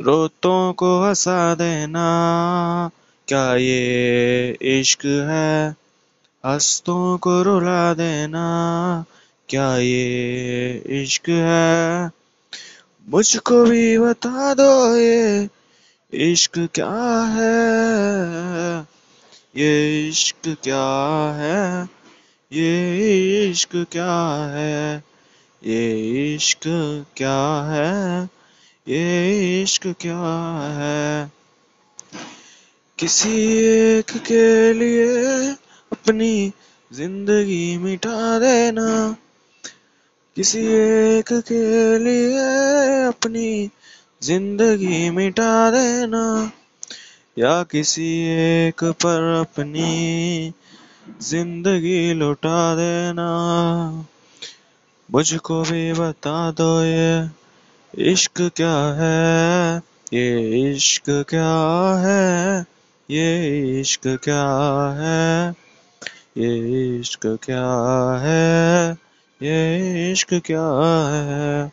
रोतों को हंसा देना, क्या ये इश्क है? हंसतों को रुला देना, क्या ये इश्क है? मुझको भी बता दो ये इश्क क्या है? ये इश्क क्या है? ये इश्क क्या है? ये इश्क क्या है? ये इश्क क्या है? किसी एक के लिए अपनी ज़िंदगी मिटा देना। किसी एक के लिए अपनी ज़िंदगी मिटा देना। या किसी एक पर अपनी ज़िंदगी लुटा देना। मुझको भी बता दो ये। इश्क क्या है? ये इश्क क्या है? ये इश्क क्या है? ये इश्क क्या है? ये इश्क क्या है?